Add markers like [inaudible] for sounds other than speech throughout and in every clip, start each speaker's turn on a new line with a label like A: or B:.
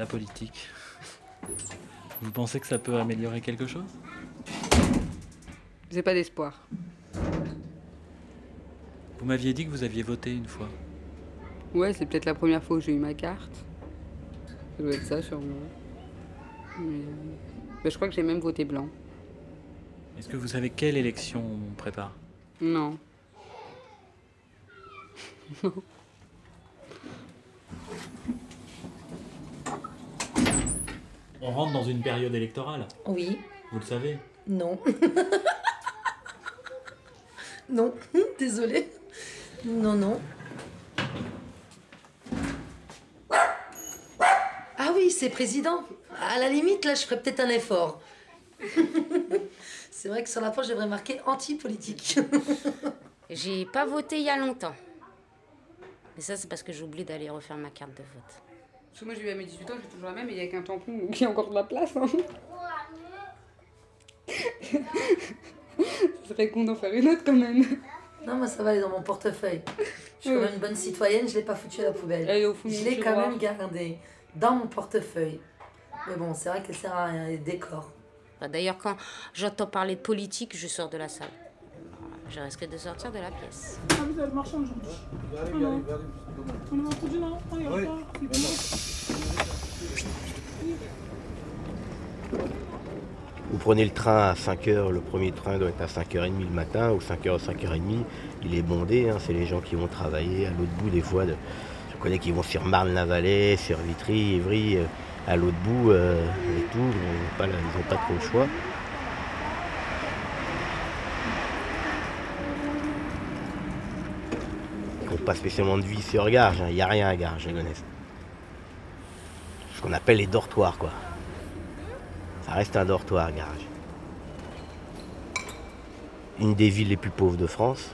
A: la politique. Vous pensez que ça peut améliorer quelque chose?
B: J'ai pas d'espoir.
A: Vous m'aviez dit que vous aviez voté une fois.
B: Ouais, c'est peut-être la première fois que j'ai eu ma carte. Ça doit être ça, sûrement. Mais, bah, je crois que j'ai même voté blanc.
A: Est-ce que vous savez quelle élection on prépare?
B: Non. [laughs] non.
A: On rentre dans une période électorale,
C: Oui.
A: vous le savez.
C: Non. [laughs] non. [laughs] Désolée. Non, non. Ah oui, c'est président. À la limite, là, je ferais peut-être un effort. [laughs] c'est vrai que sur la page, je devrais marquer anti-politique.
D: J'ai pas voté il y a longtemps. Mais ça, c'est parce que j'ai oublié d'aller refaire ma carte de vote.
B: Parce que moi, j'ai eu à mes 18 ans, j'ai toujours la même, et il n'y a qu'un tampon, donc il y a encore de la place. Hein. [laughs] Ce serait con d'en faire une autre quand même.
C: non, moi, ça va aller dans mon portefeuille. Je suis quand même une bonne citoyenne, je l'ai pas foutu à la poubelle.
B: Elle est au fond
C: Je l'ai quand même gardée dans mon portefeuille. Mais bon, c'est vrai qu'elle sert à rien, les décors.
D: Bah, D'ailleurs, quand j'entends parler de politique, je sors de la salle. Je risque de sortir de la pièce.
E: Ah, vous avez marché aujourd'hui non. On a entendu, non il y a pas.
F: Vous prenez le train à 5h, le premier train doit être à 5h30 le matin, ou 5h, 5h30, il est bondé, hein, c'est les gens qui vont travailler à l'autre bout des fois. De, je connais qui vont sur Marne-la-Vallée, sur Vitry, Évry, euh, à l'autre bout euh, et tout, ils n'ont pas, la- ils ont pas trop le choix. Ils n'ont pas spécialement de vie sur Garges, hein, il n'y a rien à Garges, connais. Ce qu'on appelle les dortoirs, quoi. Ça reste un dortoir, Garges. Une des villes les plus pauvres de France.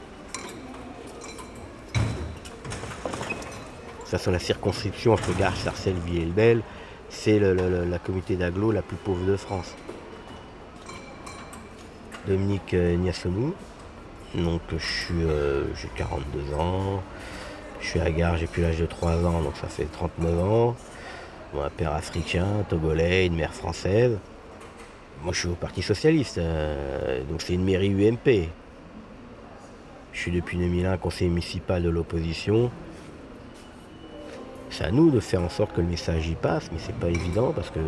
F: Toute façon, la circonscription entre Garges, Sarcelles, Villers-le-Bel, c'est la communauté d'agglo la plus pauvre de France. Dominique euh, Niassomou. Donc, je suis, euh, j'ai 42 ans. Je suis à Garges, j'ai plus l'âge de 3 ans, donc ça fait 39 ans. Bon, un père africain, togolais, une mère française. Moi, je suis au Parti Socialiste, euh, donc c'est une mairie UMP. Je suis depuis 2001 conseiller municipal de l'opposition. C'est à nous de faire en sorte que le message y passe, mais c'est pas évident parce que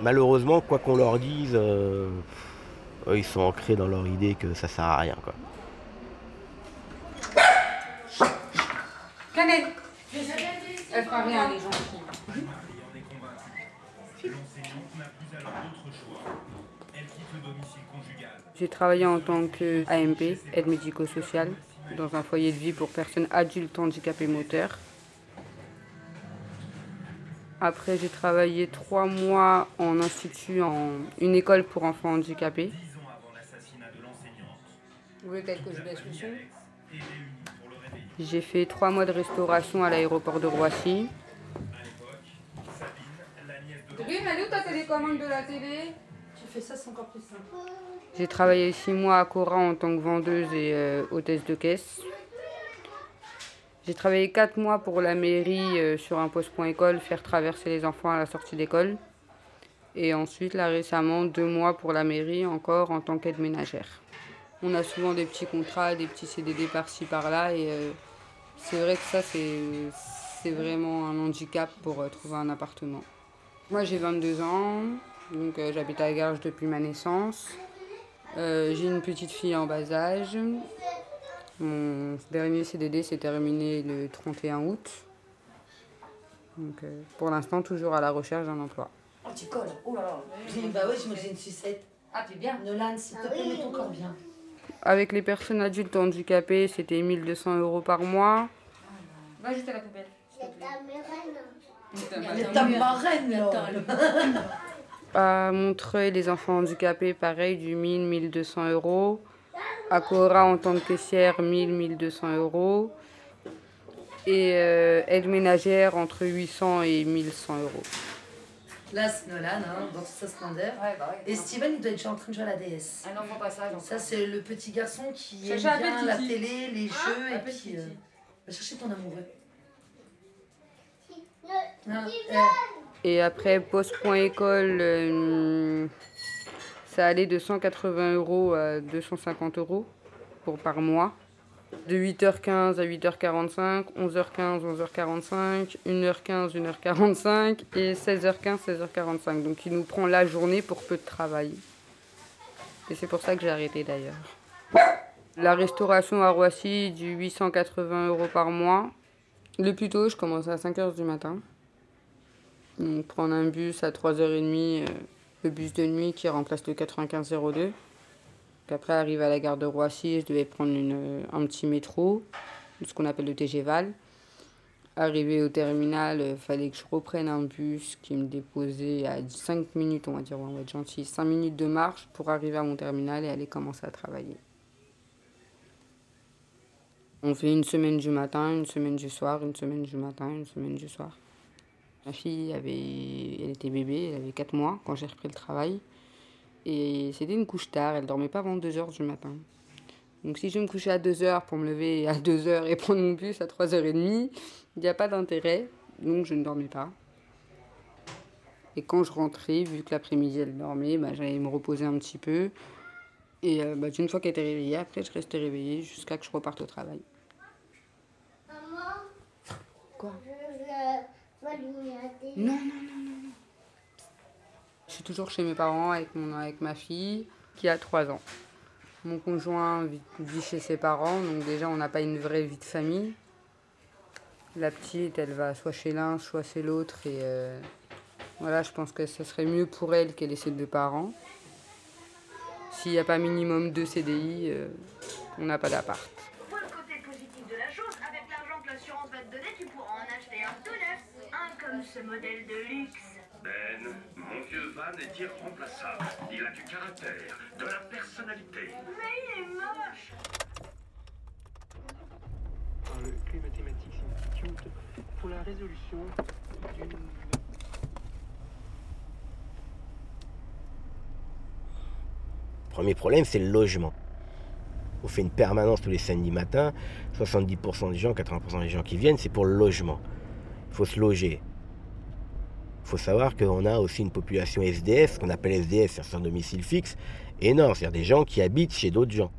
F: malheureusement, quoi qu'on leur dise, euh, eux, ils sont ancrés dans leur idée que ça sert à rien. Quoi.
B: Canette Elle fera rien, les gens. J'ai travaillé en tant qu'AMP, aide médico-sociale, dans un foyer de vie pour personnes adultes handicapées moteurs. Après, j'ai travaillé trois mois en institut, en une école pour enfants handicapés. Vous voulez peut-être que je baisse le son J'ai fait trois mois de restauration à l'aéroport de Roissy. Oui, mais où ta télécommande de la télé?
C: Tu fais ça, c'est encore plus simple.
B: J'ai travaillé six mois à Cora en tant que vendeuse et euh, hôtesse de caisse. J'ai travaillé quatre mois pour la mairie euh, sur un poste point école, faire traverser les enfants à la sortie d'école. Et ensuite, là récemment, deux mois pour la mairie encore en tant qu'aide ménagère. On a souvent des petits contrats, des petits CDD par-ci par-là et euh, c'est vrai que ça, c'est c'est vraiment un handicap pour euh, trouver un appartement. Moi, j'ai 22 ans, donc euh, j'habite à Garges depuis ma naissance. Euh, j'ai une petite fille en bas âge. Mon dernier CDD s'est terminé le 31 août. Donc, euh, pour l'instant, toujours à la recherche d'un emploi.
C: Oh, tu colles. Oh là là. Bah oui, je me fais une sucette. Ah, t'es bien. Nolan, s'il te plaît, mets ton corps bien.
B: Avec les personnes adultes handicapées, c'était 1200 euros par mois. Va juste à la poubelle.
C: Mais ta marraine, là.
B: À Montreuil, les enfants handicapés, pareil, du 1000, 1200 euros. À Cora, en tant que caissière, 1000, 1200 euros. Et euh, aide ménagère, entre 800 et 1100 euros.
C: Là, c'est Nolan, hein, dans toute sa splendeur. Et Steven, il doit être déjà en train de jouer à la DS.
B: Un enfant passage.
C: Ça, c'est le petit garçon qui aime bien la télé, les jeux,
B: un
C: et puis... euh, va chercher ton amoureux. Ah, euh,
B: Et après, poste.école, euh, ça allait de 180 euros à 250 euros pour par mois. De 8h15 à 8h45, 11h15, 11h45, 1h15, 1h45 et 16h15, 16h45. Donc il nous prend la journée pour peu de travail. Et c'est pour ça que j'ai arrêté d'ailleurs. La restauration à Roissy, du 880 euros par mois. Le plus tôt, je commence à 5h du matin. Donc, prendre un bus à 3h30, euh, le bus de nuit qui remplace le 9502. Après, arriver à la gare de Roissy, je devais prendre une, euh, un petit métro, ce qu'on appelle le TG Val. Arrivé au terminal, il fallait que je reprenne un bus qui me déposait à 5 minutes, on va dire, on va être gentil, 5 minutes de marche pour arriver à mon terminal et aller commencer à travailler. On fait une semaine du matin, une semaine du soir, une semaine du matin, une semaine du soir. Ma fille, avait, elle était bébé, elle avait 4 mois quand j'ai repris le travail. Et c'était une couche tard, elle dormait pas avant 2 heures du matin. Donc si je me couchais à 2 heures pour me lever à 2 heures et prendre mon bus à 3h30, il n'y a pas d'intérêt, donc je ne dormais pas. Et quand je rentrais, vu que l'après-midi elle dormait, bah, j'allais me reposer un petit peu. Et euh, bah, une fois qu'elle était réveillée, après je restais réveillée jusqu'à que je reparte au travail. Quoi? Non, non, non, non, non. Suis toujours chez mes parents avec, mon, avec ma fille qui a 3 ans. Mon conjoint vit, chez ses parents, donc déjà on n'a pas une vraie vie de famille. La petite, elle va soit chez l'un, soit chez l'autre. Et euh, voilà, je pense que ce serait mieux pour elle qu'elle ait ses deux parents. S'il n'y a pas minimum deux CDI, euh, on n'a pas d'appart.
G: Vois le côté positif de la chose, avec l'argent que l'assurance va te donner, tu pourras en acheter un tout neuf. Un comme ce modèle de luxe.
H: Ben, mon vieux van est irremplaçable. Il a du caractère, de la personnalité.
G: Mais il est moche
I: par le Climatematics Institute pour la résolution d'une
F: Premier problème, c'est le logement. On fait une permanence tous les samedis matins. 70% des gens, 80% des gens qui viennent, c'est pour le logement. Il faut se loger. Faut savoir qu'on a aussi une population SDF, qu'on appelle SDF, c'est sans domicile fixe, énorme. C'est-à-dire des gens qui habitent chez d'autres gens.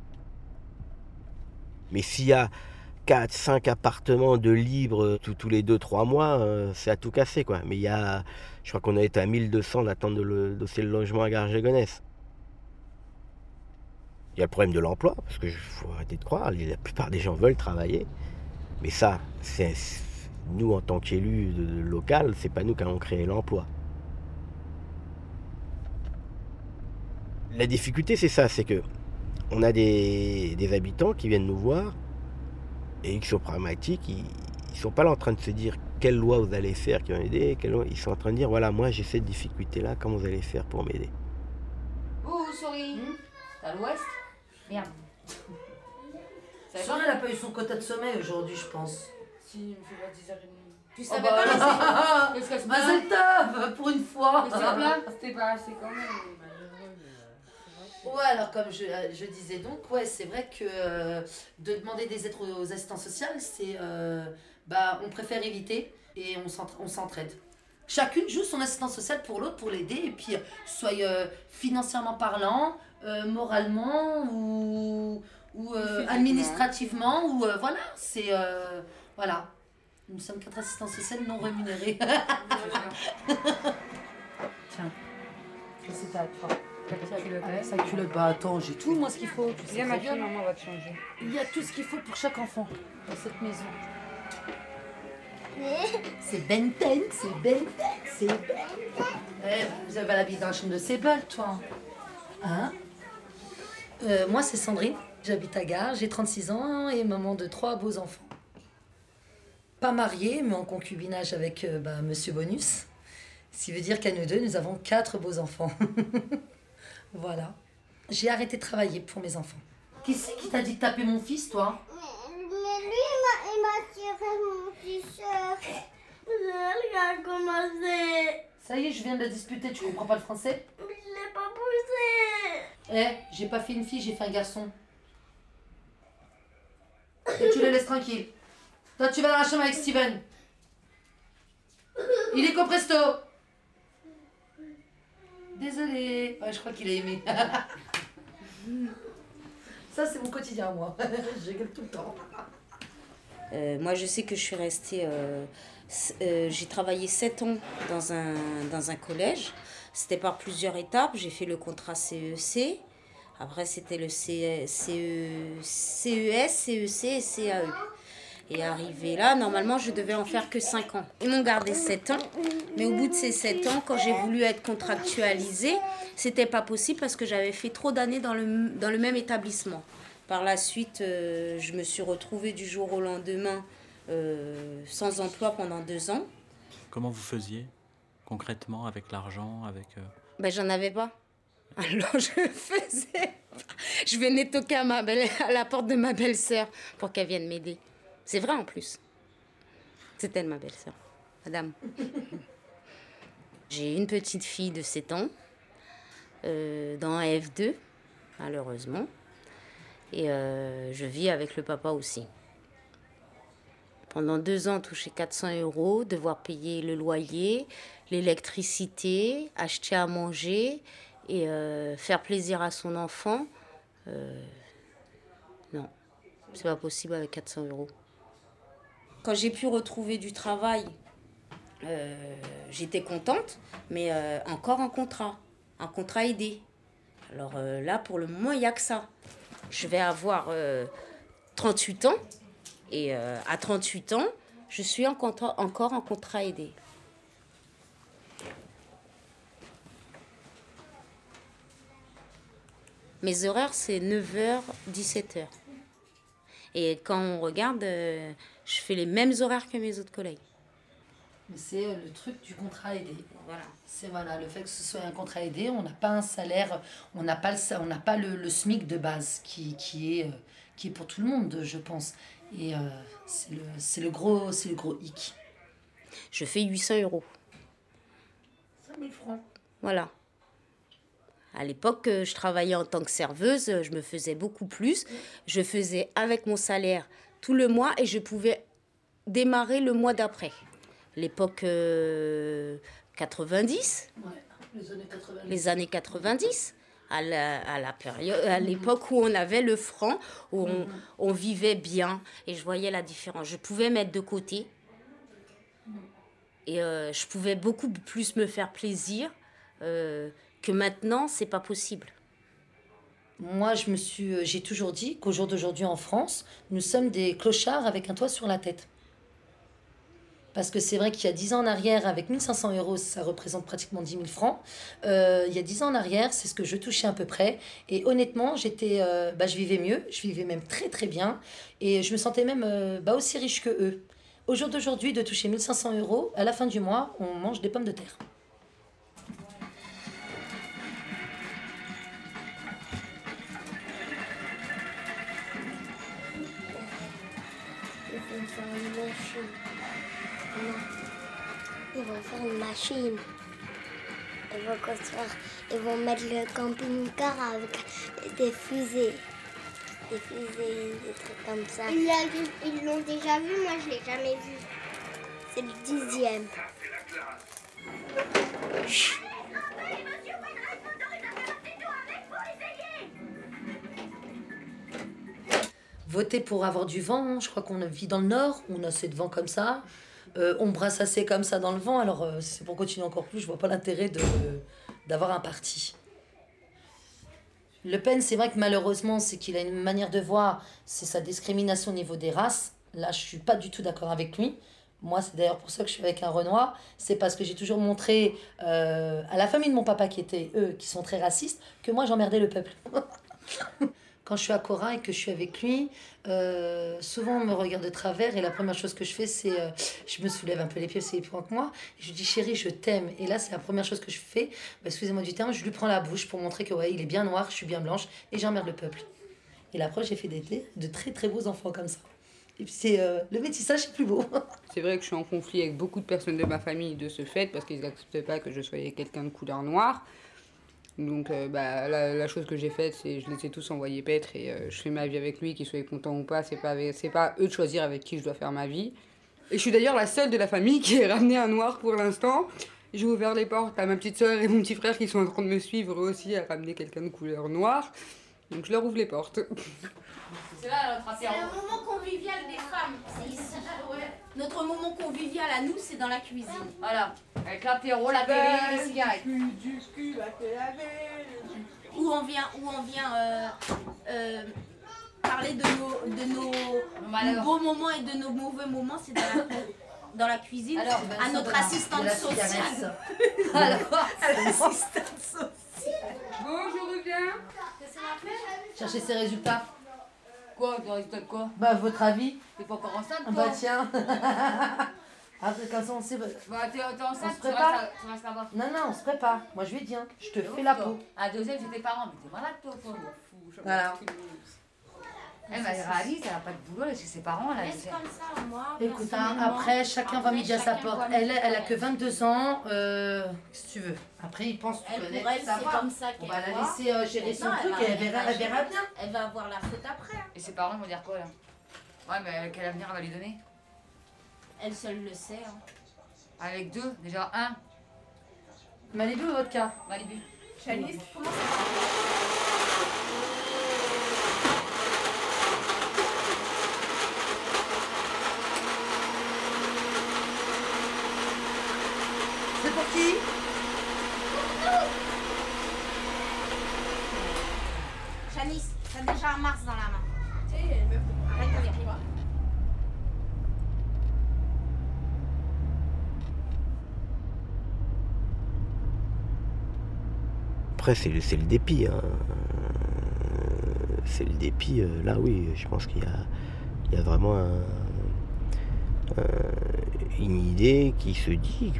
F: Mais s'il y a 4, 5 appartements de libre tous, tous les 2-3 mois, euh, c'est à tout casser. quoi. Mais il y a, je crois qu'on été à 1200 d'attendre de le, de logement à Garges-Gonesse. Il y a le problème de l'emploi, parce que faut arrêter de croire, la plupart des gens veulent travailler. Mais ça, c'est nous en tant qu'élus local, c'est pas nous qui avons créé l'emploi. La difficulté, c'est ça, c'est que on a des, des habitants qui viennent nous voir et qui sont pragmatiques, ils, ils sont pas là en train de se dire quelle loi vous allez faire qui va m'aider, ils sont en train de dire voilà, moi j'ai cette difficulté-là, comment vous allez faire pour m'aider?
D: Oh, souris À l'ouest? Merde.
C: Sonia, elle n'a pas eu son quota de sommeil aujourd'hui, je pense.
B: Si, pas 10h30.
D: Tu
C: Oh
D: savais
C: bah,
D: pas laisser
C: ah,
D: Qu'est-ce qu'elle se
C: Mazel tov, pour une fois.
B: C'était pas assez quand même.
C: Ouais, alors comme je, euh, je disais donc, ouais, c'est vrai que euh, de demander des aides aux, assistants sociaux, c'est, euh, bah, on préfère éviter et on s'entra- on s'entraide. Chacune joue son assistant social pour l'autre, pour l'aider, et puis, euh, soit euh, financièrement parlant, euh, moralement ou, ou euh, administrativement, ou euh, voilà, c'est, euh, voilà. Nous sommes quatre assistants sociaux non rémunérés. [laughs] Tiens, c'est à toi. Avec sa culotte, bah attends, j'ai tout moi ce qu'il faut. Tu sais
B: Viens, maman va te changer.
C: Il y a tout ce qu'il faut pour chaque enfant dans cette maison. [laughs] C'est Ben 10, c'est Ben 10, c'est Ben 10. Eh, vous avez la vie dans la chambre de Sébel, toi. Hein? Euh, Moi, c'est Sandrine. J'habite à Gare, j'ai 36 ans et maman de trois beaux enfants. Pas mariée, mais en concubinage avec euh, bah, Monsieur Bonus. Ce qui veut dire qu'à nous deux, nous avons quatre beaux enfants. [laughs] voilà. J'ai arrêté de travailler pour mes enfants. Qui c'est qui t'a dit de taper mon fils, toi?
J: Mais lui, il m'a- il tiré mon t-shirt. Regarde comment c'est.
C: Ça y est, je viens de la disputer, tu comprends pas le français?
J: Je l'ai pas poussé.
C: Eh, j'ai pas fait une fille, j'ai fait un garçon. Et tu le laisses tranquille. Toi, tu vas dans la chambre avec Steven. Il est compresto Désolé. Ouais, je crois qu'il a aimé. [laughs] Ça, c'est mon quotidien, moi. [laughs] je gueule tout le temps.
D: Euh, moi, je sais que je suis restée. euh, euh, j'ai travaillé 7 ans dans un, dans un collège. C'était par plusieurs étapes. J'ai fait le contrat CEC. Après, c'était le C- CE, CES, CEC et CAE. Et arrivé là, normalement, je devais en faire que 5 ans. Ils m'ont gardé 7 ans. Mais au bout de ces 7 ans, quand j'ai voulu être contractualisée, c'était pas possible parce que j'avais fait trop d'années dans le, dans le même établissement. Par la suite, euh, je me suis retrouvée du jour au lendemain euh, sans emploi pendant deux ans.
A: Comment vous faisiez concrètement avec l'argent, avec euh,
D: Ben, j'en avais pas. [laughs] Alors je faisais. Je venais toquer à, ma belle, à la porte de ma belle-sœur pour qu'elle vienne m'aider. C'est vrai en plus. C'est elle ma belle-sœur, madame. J'ai une petite fille de 7 ans euh, dans un F2, malheureusement. Et euh, je vis avec le papa aussi. Pendant deux ans, toucher 400 euros, devoir payer le loyer, l'électricité, acheter à manger et euh, faire plaisir à son enfant. non, c'est pas possible avec 400 euros. Quand j'ai pu retrouver du travail, euh, j'étais contente, mais euh, encore en contrat, un contrat aidé. Alors euh, là, pour le moment, il n'y a que ça. Je vais avoir euh, 38 ans et à 38 ans, je suis en encore en contrat aidé. Mes horaires, c'est 9h, 17h. Et quand on regarde, euh, je fais les mêmes horaires que mes autres collègues.
C: Mais c'est euh, le truc du contrat aidé.
D: Voilà.
C: C'est voilà, le fait que ce soit un contrat aidé, on n'a pas un salaire, on n'a pas, le, on n'a pas le, le SMIC de base qui, qui, est, euh, qui est pour tout le monde, je pense. Et euh, c'est le, c'est le, gros, c'est le gros hic.
D: Je fais 800 euros.
C: 5000 francs.
D: Voilà. À l'époque, euh, je travaillais en tant que serveuse, euh, je me faisais beaucoup plus. Je faisais avec mon salaire tout le mois et je pouvais démarrer le mois d'après. L'époque euh, 90,
C: Ouais, les années 80.
D: les années 90, à la, à la période, à l'époque où on avait le franc, où on, on vivait bien et je voyais la différence. Je pouvais mettre de côté et euh, je pouvais beaucoup plus me faire plaisir euh, que maintenant, c'est pas possible.
C: Moi, je me suis, euh, j'ai toujours dit qu'au jour d'aujourd'hui en France, nous sommes des clochards avec un toit sur la tête. Parce que c'est vrai qu'il y a 10 ans en arrière, avec 1500 euros, ça représente pratiquement 10 000 francs. Euh, il y a 10 ans en arrière, c'est ce que je touchais à peu près. Et honnêtement, j'étais, euh, bah, je vivais mieux, je vivais même très très bien. Et je me sentais même euh, bah, aussi riche que eux. Au jour d'aujourd'hui, de toucher 1500 euros, à la fin du mois, on mange des pommes de terre.
J: Faire une machine. Non. Ils vont faire une machine. Ils vont construire. Ils vont mettre le camping-car avec des fusées. Des fusées, des trucs comme ça. Ils l'ont déjà vu, moi je l'ai jamais vu. C'est le dixième.
C: Voter pour avoir du vent. hein. Je crois qu'on vit dans le nord, on a assez de vent comme ça. Euh, on brasse assez comme ça dans le vent. Alors, euh, c'est pour continuer encore plus, je vois pas l'intérêt de, d'avoir un parti. Le Pen, c'est vrai que malheureusement, c'est qu'il a une manière de voir, c'est sa discrimination au niveau des races. Là, je suis pas du tout d'accord avec lui. Moi, c'est d'ailleurs pour ça que je suis avec un Renoir. C'est parce que j'ai toujours montré euh, à la famille de mon papa, qui étaient eux, qui sont très racistes, que moi, j'emmerdais le peuple. [laughs] Quand je suis à Cora et que je suis avec lui, euh, souvent on me regarde de travers et la première chose que je fais, c'est euh, je me soulève un peu les pieds, c'est plus que moi. Et je dis chérie, je t'aime. Et là, c'est la première chose que je fais. Bah, Excusez-moi du terme, je lui prends la bouche pour montrer que ouais, il est bien noir, je suis bien blanche et j'emmerde le peuple. Et après, j'ai fait des de très très beaux enfants comme ça. Et puis c'est euh, le métissage, c'est plus beau. [laughs]
B: C'est vrai que je suis en conflit avec beaucoup de personnes de ma famille de ce fait parce qu'ils n'acceptaient pas que je sois quelqu'un de couleur noire. Donc euh, bah, la, la chose que j'ai faite, c'est je les ai tous envoyés paître et euh, je fais ma vie avec lui, qu'ils soient contents ou pas. C'est pas, c'est pas eux de choisir avec qui je dois faire ma vie. Et je suis d'ailleurs la seule de la famille [laughs] qui est ramenée un noir pour l'instant. J'ai ouvert les portes à ma petite soeur et mon petit frère qui sont en train de me suivre eux aussi à ramener quelqu'un de couleur noire. Donc je leur ouvre les portes.
K: C'est là notre
D: C'est le moment convivial des femmes. Notre moment convivial à nous, c'est dans la cuisine.
K: Voilà. Avec l'apéro, la télé, les cigarettes.
D: Où on vient, où on vient euh, euh, parler de nos, de nos beaux moments et de nos mauvais moments, c'est dans la, [laughs] dans la cuisine.
K: Alors,
D: à notre assistante sociale. [laughs]
K: Alors, [laughs]
D: à l'assistante sociale.
B: Bon, je reviens.
C: Cherchez ses résultats.
K: Quoi Tu résultats de quoi
C: Bah, votre avis
K: T'es pas encore enceinte,
C: Ah
K: toi
C: Bah, tiens. [laughs] Après, comme ça, on sait. bah,
K: Bah, t'es t'es
C: On
K: enceinte,
C: se
K: tu restes,
C: prépare
K: à- tu restes là-bas.
C: Non, non, on se prépare. Moi, je vais dire, je te fais la peau.
K: À deuxième, j'ai tes parents, mais t'es malade, toi, toi.
C: Voilà.
K: Elle m'a réalise, elle a pas de boulot, elle est chez ses parents, là.
D: Laisse comme ça, moi.
C: Écoute, hein, après, chacun va midi à sa porte. Elle, elle a que 22 ans, euh, si tu veux? Après, il pense que
D: Elle,
C: tu
D: pour
C: connais,
D: elle,
C: ça
D: c'est
C: va.
D: comme ça
C: On
D: qu'elle
C: va la laisser euh, gérer son
D: Non,
C: truc
D: va-
C: et elle verra, elle bien.
D: Elle va avoir la faute après. hein.
K: Et ses parents vont dire quoi, là? Ouais, mais quel avenir elle va lui donner?
D: Elle seule le sait. hein.
K: Avec deux, déjà un.
C: Malibu ou vodka?
K: Malibu.
D: Chalice, comment
C: pour qui
D: Chalice, Mars dans la main. Arrête.
F: Après, c'est le, c'est le dépit. hein. C'est le dépit. euh, Là, oui, je pense qu'il y a, il y a vraiment un- un- une idée qui se dit,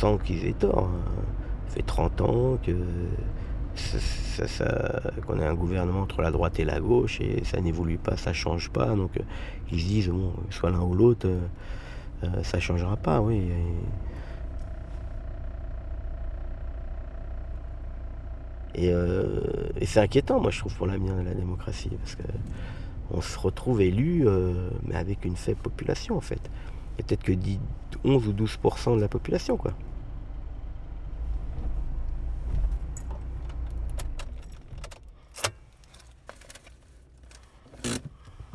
F: sans qu'ils aient tort. hein. Ça fait 30 ans que qu'on a un gouvernement entre la droite et la gauche et ça n'évolue pas, ça change pas. Donc, euh, ils se disent, bon, soit l'un ou l'autre, euh, euh, ça changera pas, oui. Et- euh, et c'est inquiétant, moi, je trouve, pour l'avenir de la démocratie, parce que on se retrouve élu, mais avec une faible population, en fait. Peut-être que 10, 11 ou 12% de la population, quoi.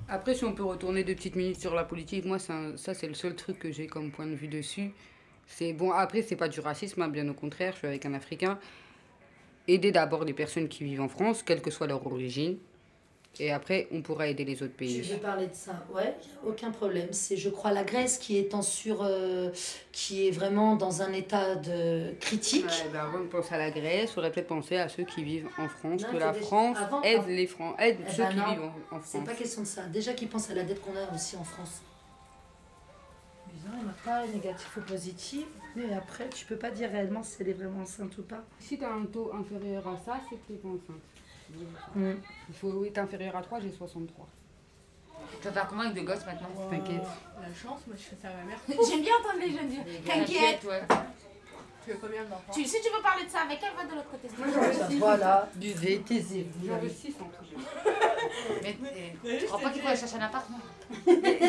B: Après, si on peut retourner deux petites minutes sur la politique, moi, ça, c'est le seul truc que j'ai comme point de vue dessus. C'est bon, après, c'est pas du racisme, hein, bien au contraire, je suis avec un Africain. Aider d'abord les personnes qui vivent en France, quelle que soit leur origine. Et après, on pourra aider les autres
C: Je
B: pays.
C: vais parler de ça, ouais, aucun problème. C'est, je crois, la Grèce qui est en sur, euh, qui est vraiment dans un état de critique.
B: Ouais, ben avant de penser à la Grèce, il faudrait peut-être penser à ceux qui vivent en France,
C: Non,
B: que la France
C: avant-
B: aide
C: avant-
B: les Fran- aide
C: Eh
B: ceux
C: ben
B: qui
C: non,
B: vivent en, en
C: C'est
B: France.
C: pas question de ça. Déjà qu'ils pensent à la dette qu'on a aussi en France. Bizarre, il n'y a pas négatif ou positif, mais après, tu peux pas dire réellement si elle est vraiment enceinte ou pas.
B: Si tu as un taux inférieur à ça, c'est que tu pas enceinte.
C: Mm.
B: Il faut être inférieur à 3, j'ai 63.
K: Tu vas faire comment avec deux gosses maintenant
B: T'inquiète.
L: La chance, moi je fais ça à ma mère. [laughs]
D: J'aime bien entendre les jeunes dire T'inquiète.
K: ouais.
L: Tu veux combien d'enfants
D: Tu, si tu veux parler de ça avec elle, va de l'autre côté.
C: Voilà, buvez, taisez-vous.
B: J'en veux 6 en tout. [laughs]
K: Mais euh, [laughs] tu crois pas qu'il faut aller chercher un appart, non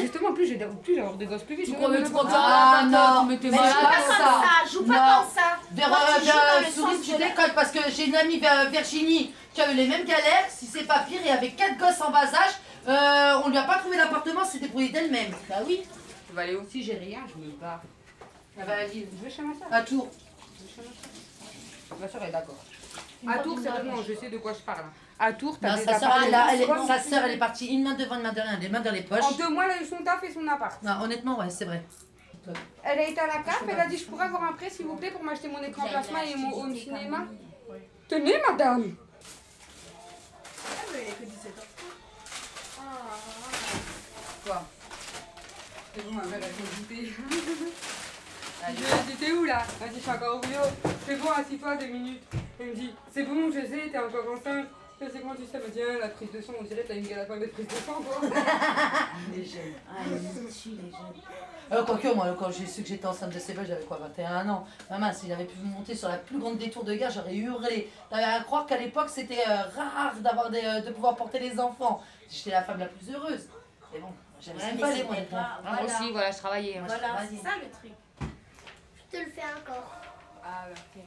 B: Justement, plus j'ai plus j'ai des gosses plus vite.
K: Tu
B: je
K: crois, mais tu crois que
C: Ah,
K: tu
C: non,
K: tu
C: mais
K: malade
C: je
D: Pas comme
C: ça.
D: ça, joue pas
C: Non.
D: comme ça.
C: Vers,
D: tu
C: euh, Souris, tu
D: de
C: déconnes parce que j'ai une amie vers Virginie qui a eu les mêmes galères. Si c'est pas pire, et avec quatre gosses en bas âge, euh, on lui a pas trouvé d'appartement, c'est débrouillé d'elle-même. Bah oui.
B: Tu vas aller où Si j'ai rien, je me barre.
C: Ah bah, vas-y.
B: Je vais chez ma soeur.
C: À Tours.
B: Ma soeur est d'accord. À Tours, c'est vraiment, je sais de quoi je parle. À Tours, t'as des
C: sa sœur, elle, a- elle est- sa sœur, elle est partie une main devant, une main derrière, les mains dans les poches.
B: En deux mois, elle a eu son taf et son appart.
C: Non, honnêtement, ouais, c'est vrai.
B: Elle a été à la CAF, elle a dit Je pourrais avoir un prêt, s'il vous plaît, pour m'acheter mon écran plasma et mon home cinéma. Tenez, madame
L: mais il a que 17 ans.
B: Quoi? C'est bon.
K: Allez.
B: Je dis, T'es où là? Elle dit Je suis encore au boulot. C'est bon, assis-toi deux minutes. Elle me dit C'est bon, je sais, t'es encore enceinte. Je sais comment tu sais, elle me dit Ah, la prise de sang, on dirait que t'as une galère de prise de sang, quoi. [laughs]
C: Les jeunes.
D: Ah, nous tuent, les jeunes.
C: Alors, quoique, moi, quand j'ai su que j'étais enceinte de Sébastien, j'avais quoi, 21 ans. Maman, si j'avais pu monter sur la plus grande détour de guerre, j'aurais hurlé. T'avais à croire qu'à l'époque, c'était euh, rare d'avoir des, euh, de pouvoir porter les enfants. J'étais la femme la plus heureuse. C'est bon, j'avais
D: Ouais,
C: pas
D: mais
C: les moyens.
D: pas-
K: Moi aussi, voilà, je travaillais.
D: Voilà, c'est ça le truc.
J: Je te le fais encore.
K: Ah, ouais, ok.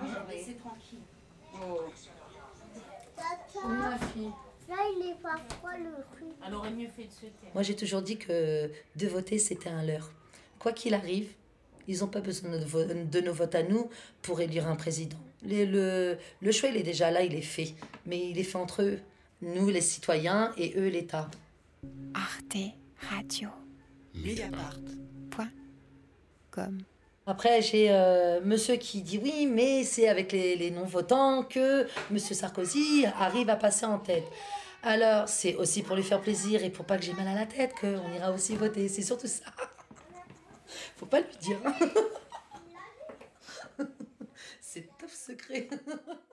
D: Moi, je vais laisser tranquille.
K: Oh.
J: Tata,
C: Ma fille.
J: Là il est pas froid le truc.
D: Elle aurait mieux fait de se taire.
C: Moi, j'ai toujours dit que de voter, c'était un leurre. Quoi qu'il arrive, ils n'ont pas besoin de, nos votes à nous pour élire un président. Les- le, le choix, il est déjà là, il est fait. Mais il est fait entre eux, nous, les citoyens, et eux, l'État.
M: Arte Radio.
N: Mediapart.
M: Comme.
C: Après, j'ai euh, monsieur qui dit oui, mais c'est avec les, les non-votants que monsieur Sarkozy arrive à passer en tête. Alors, c'est aussi pour lui faire plaisir et pour pas que j'ai mal à la tête qu'on ira aussi voter. C'est surtout ça. [laughs] Faut pas lui dire. [laughs] c'est top secret. [laughs]